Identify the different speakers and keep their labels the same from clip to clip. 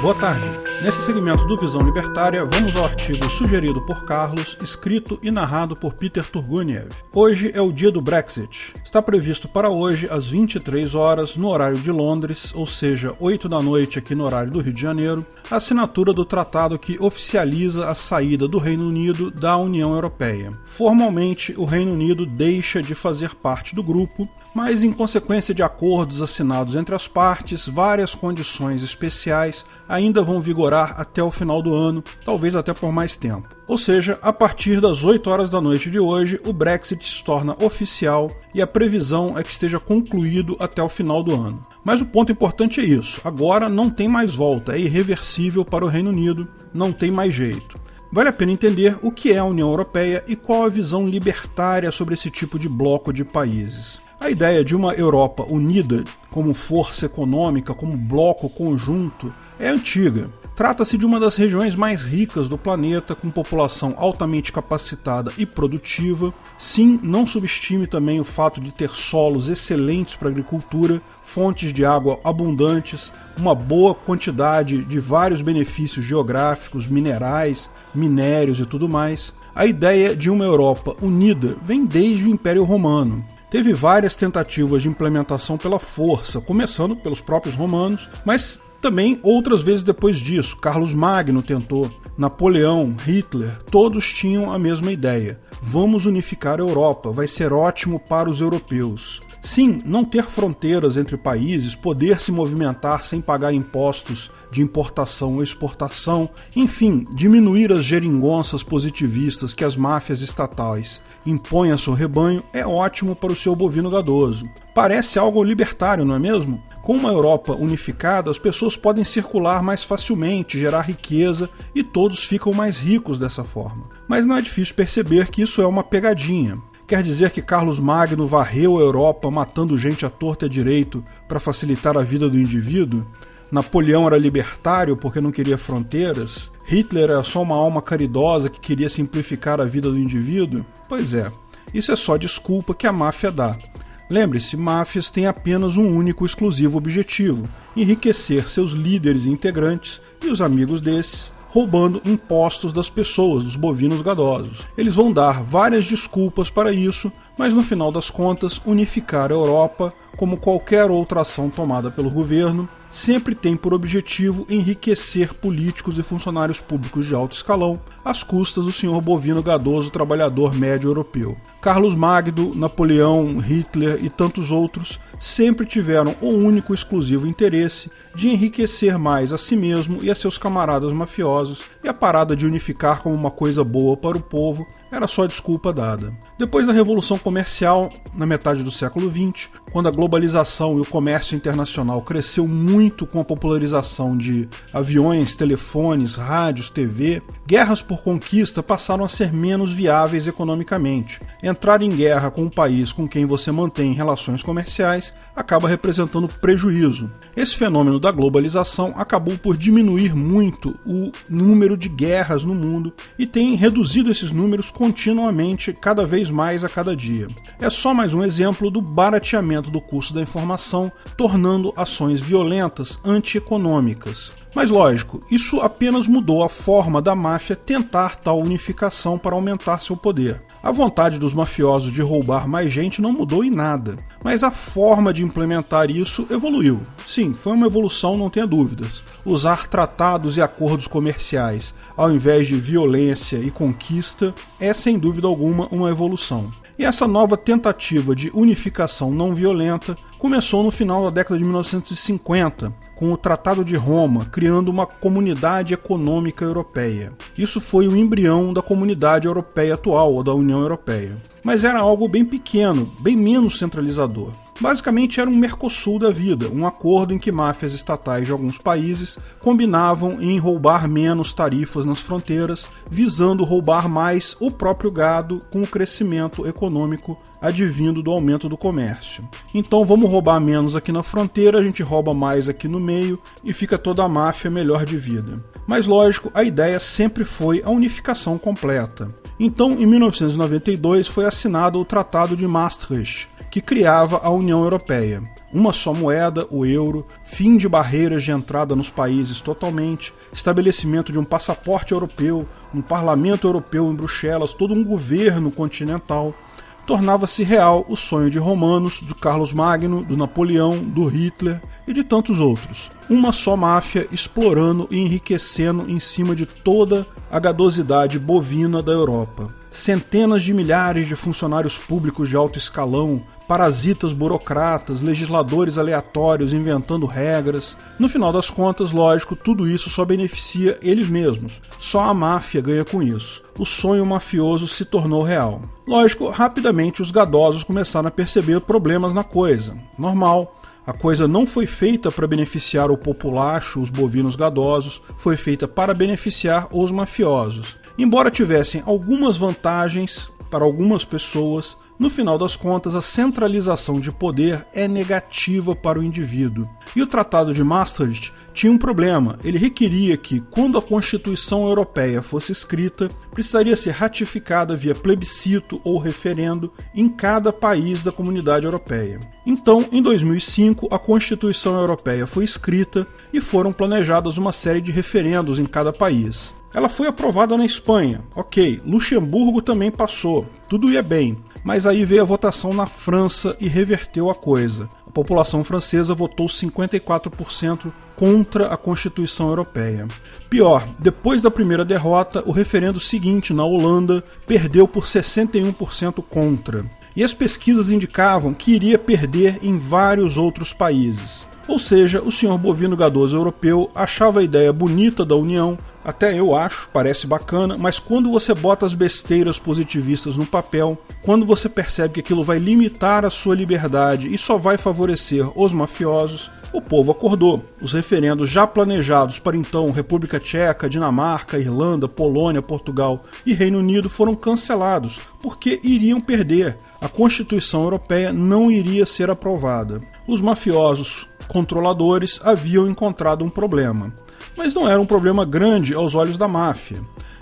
Speaker 1: Boa tarde. Nesse segmento do Visão Libertária, vamos ao artigo sugerido por Carlos, escrito e narrado por Peter Turguniev. Hoje é o dia do Brexit. Está previsto para hoje, às 23 horas, no horário de Londres, ou seja, 8 da noite aqui no horário do Rio de Janeiro, a assinatura do tratado que oficializa a saída do Reino Unido da União Europeia. Formalmente, o Reino Unido deixa de fazer parte do grupo, mas em consequência de acordos assinados entre as partes, várias condições especiais ainda vão vigorar até o final do ano, talvez até por mais tempo. Ou seja, a partir das 8 horas da noite de hoje, o Brexit se torna oficial e a previsão é que esteja concluído até o final do ano. Mas o ponto importante é isso: agora não tem mais volta, é irreversível para o Reino Unido, não tem mais jeito. Vale a pena entender o que é a União Europeia e qual a visão libertária sobre esse tipo de bloco de países. A ideia de uma Europa unida como força econômica, como bloco conjunto, é antiga. Trata-se de uma das regiões mais ricas do planeta, com população altamente capacitada e produtiva. Sim, não subestime também o fato de ter solos excelentes para agricultura, fontes de água abundantes, uma boa quantidade de vários benefícios geográficos, minerais, minérios e tudo mais. A ideia de uma Europa unida vem desde o Império Romano teve várias tentativas de implementação pela força, começando pelos próprios romanos, mas também outras vezes depois disso. Carlos Magno tentou, Napoleão, Hitler, todos tinham a mesma ideia. Vamos unificar a Europa, vai ser ótimo para os europeus. Sim, não ter fronteiras entre países, poder se movimentar sem pagar impostos de importação ou exportação, enfim, diminuir as geringonças positivistas que as máfias estatais impõem a seu rebanho é ótimo para o seu bovino gadoso. Parece algo libertário, não é mesmo? Com uma Europa unificada, as pessoas podem circular mais facilmente, gerar riqueza e todos ficam mais ricos dessa forma. Mas não é difícil perceber que isso é uma pegadinha. Quer dizer que Carlos Magno varreu a Europa matando gente à torta e à direito para facilitar a vida do indivíduo? Napoleão era libertário porque não queria fronteiras? Hitler era só uma alma caridosa que queria simplificar a vida do indivíduo? Pois é, isso é só desculpa que a máfia dá. Lembre-se, máfias têm apenas um único exclusivo objetivo: enriquecer seus líderes e integrantes e os amigos desses roubando impostos das pessoas, dos bovinos gadosos. Eles vão dar várias desculpas para isso, mas no final das contas, unificar a Europa, como qualquer outra ação tomada pelo governo, sempre tem por objetivo enriquecer políticos e funcionários públicos de alto escalão, às custas do senhor bovino gadoso trabalhador médio europeu. Carlos Magno, Napoleão, Hitler e tantos outros sempre tiveram o único exclusivo interesse de enriquecer mais a si mesmo e a seus camaradas mafiosos, e a parada de unificar como uma coisa boa para o povo era só desculpa dada. Depois da Revolução Comercial, na metade do século XX, quando a globalização e o comércio internacional cresceu muito com a popularização de aviões, telefones, rádios, TV, guerras por conquista passaram a ser menos viáveis economicamente. Entrar em guerra com um país com quem você mantém relações comerciais acaba representando prejuízo. Esse fenômeno da globalização acabou por diminuir muito o número de guerras no mundo e tem reduzido esses números continuamente, cada vez mais a cada dia. É só mais um exemplo do barateamento do custo da informação, tornando ações violentas antieconômicas. Mas lógico, isso apenas mudou a forma da máfia tentar tal unificação para aumentar seu poder. A vontade dos mafiosos de roubar mais gente não mudou em nada, mas a forma de implementar isso evoluiu. Sim, foi uma evolução, não tenha dúvidas. Usar tratados e acordos comerciais ao invés de violência e conquista é sem dúvida alguma uma evolução. E essa nova tentativa de unificação não violenta começou no final da década de 1950, com o Tratado de Roma, criando uma comunidade econômica europeia. Isso foi o embrião da comunidade europeia atual, ou da União Europeia. Mas era algo bem pequeno, bem menos centralizador. Basicamente era um Mercosul da vida, um acordo em que máfias estatais de alguns países combinavam em roubar menos tarifas nas fronteiras, visando roubar mais o próprio gado com o crescimento econômico advindo do aumento do comércio. Então vamos roubar menos aqui na fronteira, a gente rouba mais aqui no meio e fica toda a máfia melhor de vida. Mas lógico, a ideia sempre foi a unificação completa. Então, em 1992 foi assinado o Tratado de Maastricht, que criava a União Europeia. Uma só moeda, o euro, fim de barreiras de entrada nos países totalmente, estabelecimento de um passaporte europeu, um parlamento europeu em Bruxelas, todo um governo continental tornava-se real o sonho de Romanos, do Carlos Magno, do Napoleão, do Hitler e de tantos outros. Uma só máfia explorando e enriquecendo em cima de toda a gadosidade bovina da Europa. Centenas de milhares de funcionários públicos de alto escalão, parasitas burocratas, legisladores aleatórios inventando regras. No final das contas, lógico, tudo isso só beneficia eles mesmos. Só a máfia ganha com isso. O sonho mafioso se tornou real. Lógico, rapidamente os gadosos começaram a perceber problemas na coisa. Normal. A coisa não foi feita para beneficiar o populacho, os bovinos gadosos, foi feita para beneficiar os mafiosos. Embora tivessem algumas vantagens para algumas pessoas, no final das contas, a centralização de poder é negativa para o indivíduo. E o Tratado de Maastricht tinha um problema. Ele requeria que, quando a Constituição Europeia fosse escrita, precisaria ser ratificada via plebiscito ou referendo em cada país da comunidade europeia. Então, em 2005, a Constituição Europeia foi escrita e foram planejadas uma série de referendos em cada país. Ela foi aprovada na Espanha, ok. Luxemburgo também passou, tudo ia bem. Mas aí veio a votação na França e reverteu a coisa. A população francesa votou 54% contra a Constituição Europeia. Pior, depois da primeira derrota, o referendo seguinte na Holanda perdeu por 61% contra. E as pesquisas indicavam que iria perder em vários outros países. Ou seja, o senhor bovino gadoso europeu achava a ideia bonita da União, até eu acho, parece bacana, mas quando você bota as besteiras positivistas no papel, quando você percebe que aquilo vai limitar a sua liberdade e só vai favorecer os mafiosos, o povo acordou. Os referendos já planejados para então República Tcheca, Dinamarca, Irlanda, Polônia, Portugal e Reino Unido foram cancelados, porque iriam perder. A Constituição Europeia não iria ser aprovada. Os mafiosos controladores haviam encontrado um problema. Mas não era um problema grande aos olhos da máfia.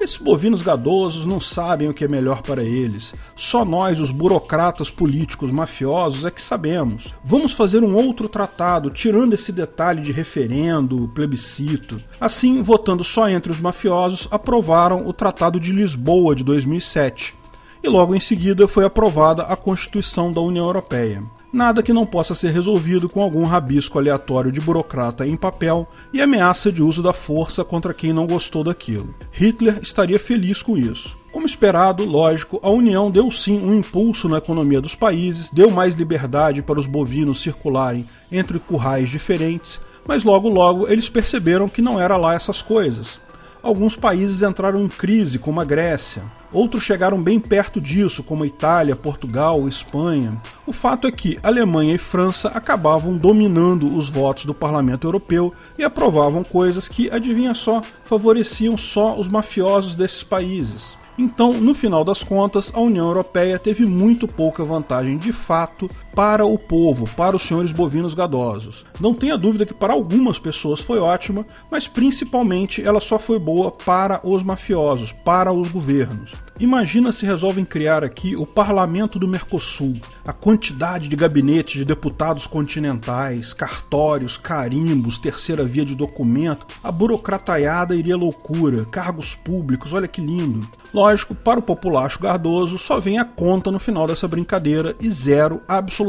Speaker 1: Esses bovinos gadosos não sabem o que é melhor para eles. Só nós, os burocratas políticos mafiosos, é que sabemos. Vamos fazer um outro tratado, tirando esse detalhe de referendo, plebiscito. Assim, votando só entre os mafiosos, aprovaram o Tratado de Lisboa de 2007. E logo em seguida foi aprovada a Constituição da União Europeia nada que não possa ser resolvido com algum rabisco aleatório de burocrata em papel e ameaça de uso da força contra quem não gostou daquilo. Hitler estaria feliz com isso. Como esperado, lógico, a União deu sim um impulso na economia dos países, deu mais liberdade para os bovinos circularem entre currais diferentes, mas logo logo eles perceberam que não era lá essas coisas. Alguns países entraram em crise, como a Grécia. Outros chegaram bem perto disso, como a Itália, Portugal, Espanha. O fato é que Alemanha e França acabavam dominando os votos do Parlamento Europeu e aprovavam coisas que, adivinha só, favoreciam só os mafiosos desses países. Então, no final das contas, a União Europeia teve muito pouca vantagem de fato para o povo, para os senhores bovinos gadosos. Não tenha dúvida que para algumas pessoas foi ótima, mas principalmente ela só foi boa para os mafiosos, para os governos. Imagina se resolvem criar aqui o Parlamento do Mercosul. A quantidade de gabinetes de deputados continentais, cartórios, carimbos, terceira via de documento, a burocrataiada iria loucura, cargos públicos, olha que lindo. Lógico, para o populacho gardoso só vem a conta no final dessa brincadeira e zero, absolutamente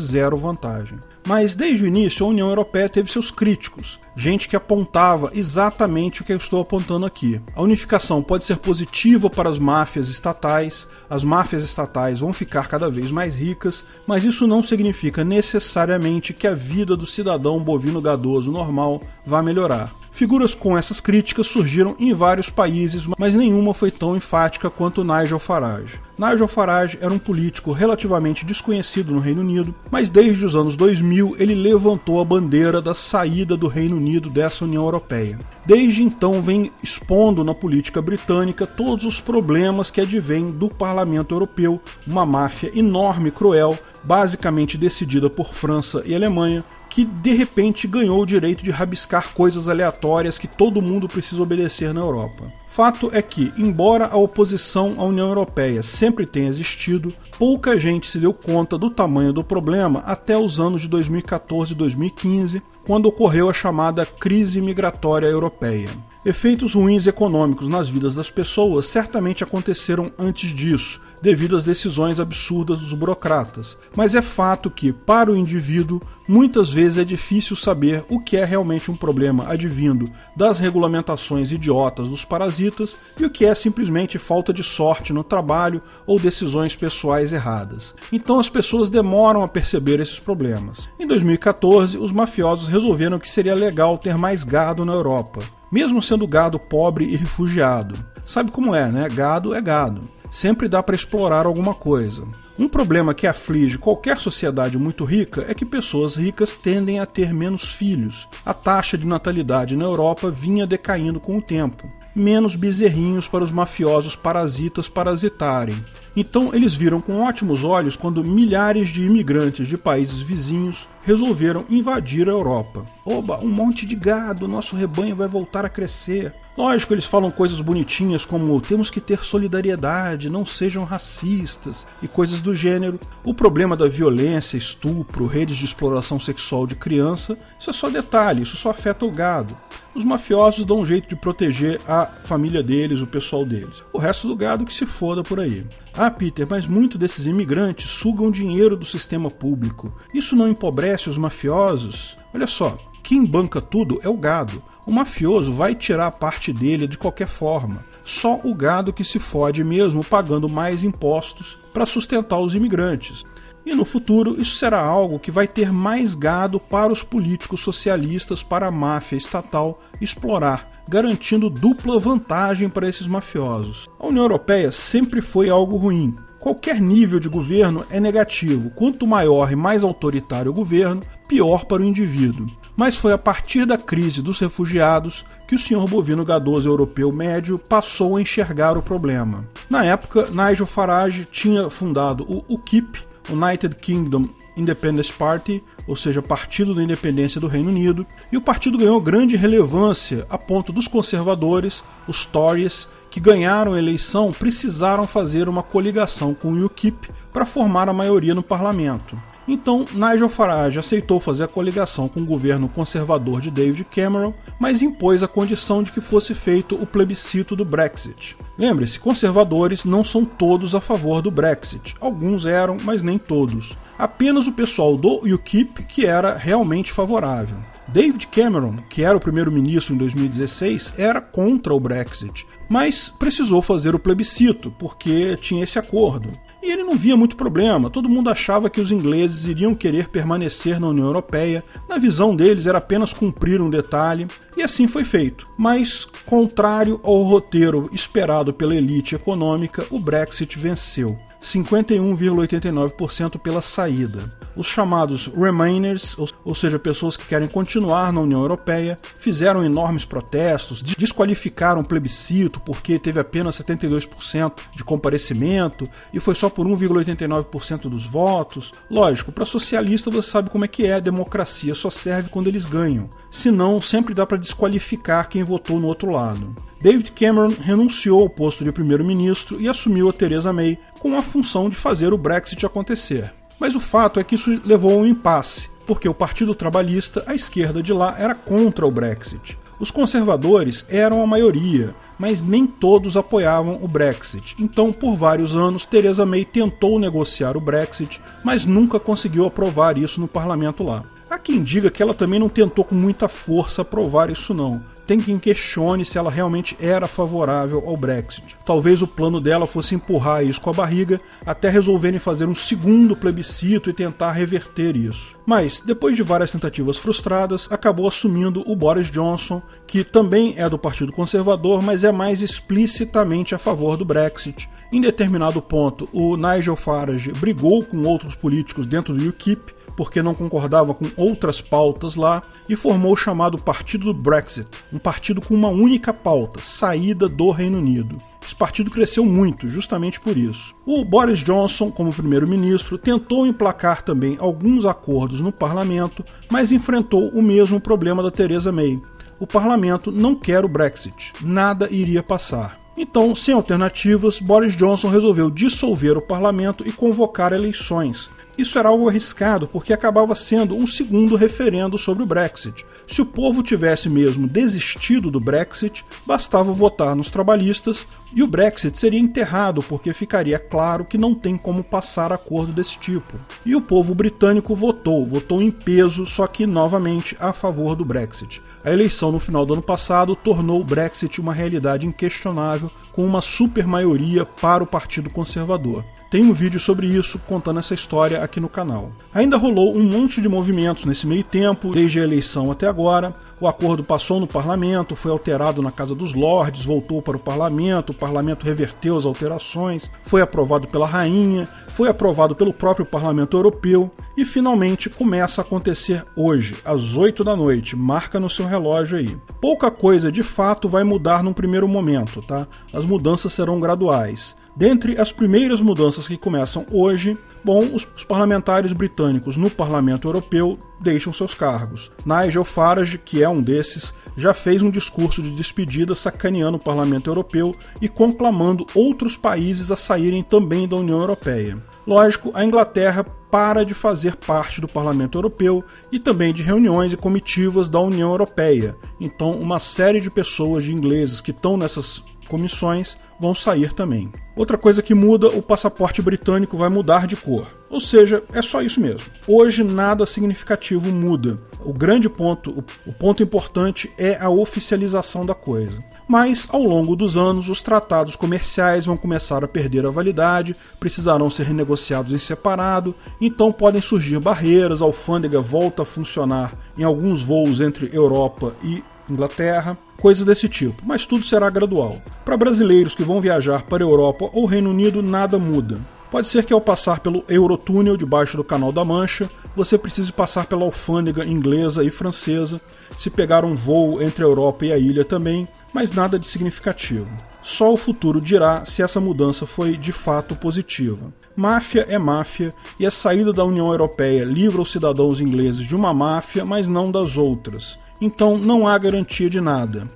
Speaker 1: zero vantagem. Mas desde o início a União Europeia teve seus críticos, gente que apontava exatamente o que eu estou apontando aqui. A unificação pode ser positiva para as máfias estatais, as máfias estatais vão ficar cada vez mais ricas, mas isso não significa necessariamente que a vida do cidadão bovino gadoso normal vá melhorar. Figuras com essas críticas surgiram em vários países, mas nenhuma foi tão enfática quanto Nigel Farage. Nigel Farage era um político relativamente desconhecido no Reino Unido, mas desde os anos 2000 ele levantou a bandeira da saída do Reino Unido dessa União Europeia. Desde então vem expondo na política britânica todos os problemas que advêm do Parlamento Europeu, uma máfia enorme e cruel, basicamente decidida por França e Alemanha, que de repente ganhou o direito de rabiscar coisas aleatórias que todo mundo precisa obedecer na Europa. Fato é que, embora a oposição à União Europeia sempre tenha existido, pouca gente se deu conta do tamanho do problema até os anos de 2014 e 2015, quando ocorreu a chamada crise migratória europeia. Efeitos ruins econômicos nas vidas das pessoas certamente aconteceram antes disso, devido às decisões absurdas dos burocratas, mas é fato que, para o indivíduo, muitas vezes é difícil saber o que é realmente um problema advindo das regulamentações idiotas dos parasitas e o que é simplesmente falta de sorte no trabalho ou decisões pessoais erradas. Então as pessoas demoram a perceber esses problemas. Em 2014, os mafiosos resolveram que seria legal ter mais gado na Europa, mesmo sendo gado pobre e refugiado. Sabe como é, né? Gado é gado sempre dá para explorar alguma coisa. Um problema que aflige qualquer sociedade muito rica é que pessoas ricas tendem a ter menos filhos. A taxa de natalidade na Europa vinha decaindo com o tempo. Menos bezerrinhos para os mafiosos parasitas parasitarem. Então eles viram com ótimos olhos quando milhares de imigrantes de países vizinhos resolveram invadir a Europa. Oba, um monte de gado, nosso rebanho vai voltar a crescer. Lógico, eles falam coisas bonitinhas como temos que ter solidariedade, não sejam racistas e coisas do gênero. O problema da violência, estupro, redes de exploração sexual de criança, isso é só detalhe, isso só afeta o gado. Os mafiosos dão um jeito de proteger a família deles, o pessoal deles. O resto do gado que se foda por aí. Ah, Peter, mas muitos desses imigrantes sugam dinheiro do sistema público. Isso não empobrece os mafiosos? Olha só, quem banca tudo é o gado. O mafioso vai tirar parte dele de qualquer forma. Só o gado que se fode mesmo pagando mais impostos para sustentar os imigrantes. E no futuro isso será algo que vai ter mais gado para os políticos socialistas, para a máfia estatal explorar, garantindo dupla vantagem para esses mafiosos. A União Europeia sempre foi algo ruim. Qualquer nível de governo é negativo. Quanto maior e mais autoritário o governo, pior para o indivíduo mas foi a partir da crise dos refugiados que o senhor bovino gadoso europeu médio passou a enxergar o problema. Na época, Nigel Farage tinha fundado o UKIP, United Kingdom Independence Party, ou seja, Partido da Independência do Reino Unido, e o partido ganhou grande relevância a ponto dos conservadores, os Tories, que ganharam a eleição, precisaram fazer uma coligação com o UKIP para formar a maioria no parlamento. Então, Nigel Farage aceitou fazer a coligação com o governo conservador de David Cameron, mas impôs a condição de que fosse feito o plebiscito do Brexit. Lembre-se, conservadores não são todos a favor do Brexit. Alguns eram, mas nem todos. Apenas o pessoal do UKIP que era realmente favorável. David Cameron, que era o primeiro-ministro em 2016, era contra o Brexit, mas precisou fazer o plebiscito porque tinha esse acordo. E ele não via muito problema, todo mundo achava que os ingleses iriam querer permanecer na União Europeia, na visão deles era apenas cumprir um detalhe, e assim foi feito. Mas, contrário ao roteiro esperado pela elite econômica, o Brexit venceu. 51,89% pela saída. Os chamados Remainers, ou seja, pessoas que querem continuar na União Europeia, fizeram enormes protestos, desqualificaram o plebiscito porque teve apenas 72% de comparecimento e foi só por 1,89% dos votos. Lógico, para socialista você sabe como é que é, a democracia só serve quando eles ganham. Senão, sempre dá para desqualificar quem votou no outro lado. David Cameron renunciou ao posto de primeiro-ministro e assumiu a Theresa May com a função de fazer o Brexit acontecer. Mas o fato é que isso levou a um impasse, porque o Partido Trabalhista, a esquerda de lá, era contra o Brexit. Os conservadores eram a maioria, mas nem todos apoiavam o Brexit. Então, por vários anos, Theresa May tentou negociar o Brexit, mas nunca conseguiu aprovar isso no parlamento lá. Há quem diga que ela também não tentou com muita força aprovar isso não, tem quem questione se ela realmente era favorável ao Brexit. Talvez o plano dela fosse empurrar isso com a barriga até resolverem fazer um segundo plebiscito e tentar reverter isso. Mas, depois de várias tentativas frustradas, acabou assumindo o Boris Johnson, que também é do Partido Conservador, mas é mais explicitamente a favor do Brexit. Em determinado ponto, o Nigel Farage brigou com outros políticos dentro do UKIP porque não concordava com outras pautas lá e formou o chamado Partido do Brexit, um partido com uma única pauta: saída do Reino Unido. Esse partido cresceu muito, justamente por isso. O Boris Johnson, como primeiro-ministro, tentou emplacar também alguns acordos no parlamento, mas enfrentou o mesmo problema da Theresa May. O parlamento não quer o Brexit, nada iria passar. Então, sem alternativas, Boris Johnson resolveu dissolver o parlamento e convocar eleições. Isso era algo arriscado porque acabava sendo um segundo referendo sobre o Brexit. Se o povo tivesse mesmo desistido do Brexit, bastava votar nos trabalhistas e o Brexit seria enterrado porque ficaria claro que não tem como passar acordo desse tipo. E o povo britânico votou, votou em peso, só que novamente a favor do Brexit. A eleição no final do ano passado tornou o Brexit uma realidade inquestionável, com uma super maioria para o Partido Conservador. Tem um vídeo sobre isso contando essa história aqui no canal. Ainda rolou um monte de movimentos nesse meio tempo, desde a eleição até agora. O acordo passou no parlamento, foi alterado na Casa dos Lordes, voltou para o parlamento, o parlamento reverteu as alterações, foi aprovado pela rainha, foi aprovado pelo próprio parlamento europeu e finalmente começa a acontecer hoje, às 8 da noite. Marca no seu relógio aí. Pouca coisa de fato vai mudar num primeiro momento, tá? As mudanças serão graduais. Dentre as primeiras mudanças que começam hoje, bom, os, parlamentares britânicos no Parlamento Europeu deixam seus cargos. Nigel Farage, que é um desses, já fez um discurso de despedida sacaneando o Parlamento Europeu e conclamando outros países a saírem também da União Europeia. Lógico, a Inglaterra para de fazer parte do Parlamento Europeu e também de reuniões e comitivas da União Europeia. Então, uma série de pessoas de ingleses que estão nessas comissões vão sair também. Outra coisa que muda, o passaporte britânico vai mudar de cor. Ou seja, é só isso mesmo. Hoje nada significativo muda. O grande ponto, o ponto importante é a oficialização da coisa. Mas, ao longo dos anos, os tratados comerciais vão começar a perder a validade, precisarão ser renegociados em separado, então podem surgir barreiras, a alfândega volta a funcionar em alguns voos entre Europa e Inglaterra coisas desse tipo, mas tudo será gradual. Para brasileiros que vão viajar para a Europa ou Reino Unido, nada muda. Pode ser que ao passar pelo Eurotúnel debaixo do Canal da Mancha, você precise passar pela alfândega inglesa e francesa, se pegar um voo entre a Europa e a ilha também, mas nada de significativo. Só o futuro dirá se essa mudança foi de fato positiva. Máfia é máfia e a saída da União Europeia livra os cidadãos ingleses de uma máfia, mas não das outras então não há garantia de nada.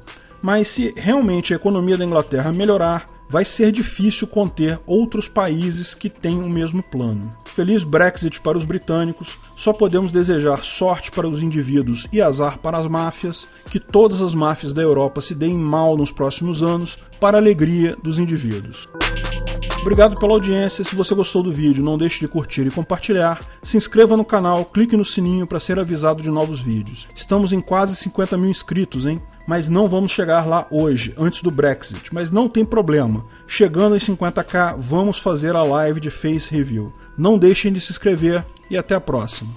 Speaker 1: Mas se realmente a economia da Inglaterra melhorar, vai ser difícil conter outros países que têm o mesmo plano. Feliz Brexit para os britânicos, só podemos desejar sorte para os indivíduos e azar para as máfias, que todas as máfias da Europa se deem mal nos próximos anos, para a alegria dos indivíduos. Obrigado pela audiência. Se você gostou do vídeo, não deixe de curtir e compartilhar. Se inscreva no canal, clique no sininho para ser avisado de novos vídeos. Estamos em quase 50 mil inscritos, hein? Mas não vamos chegar lá hoje, antes do Brexit. Mas não tem problema. Chegando em 50k, vamos fazer a live de Face Review. Não deixem de se inscrever e até a próxima.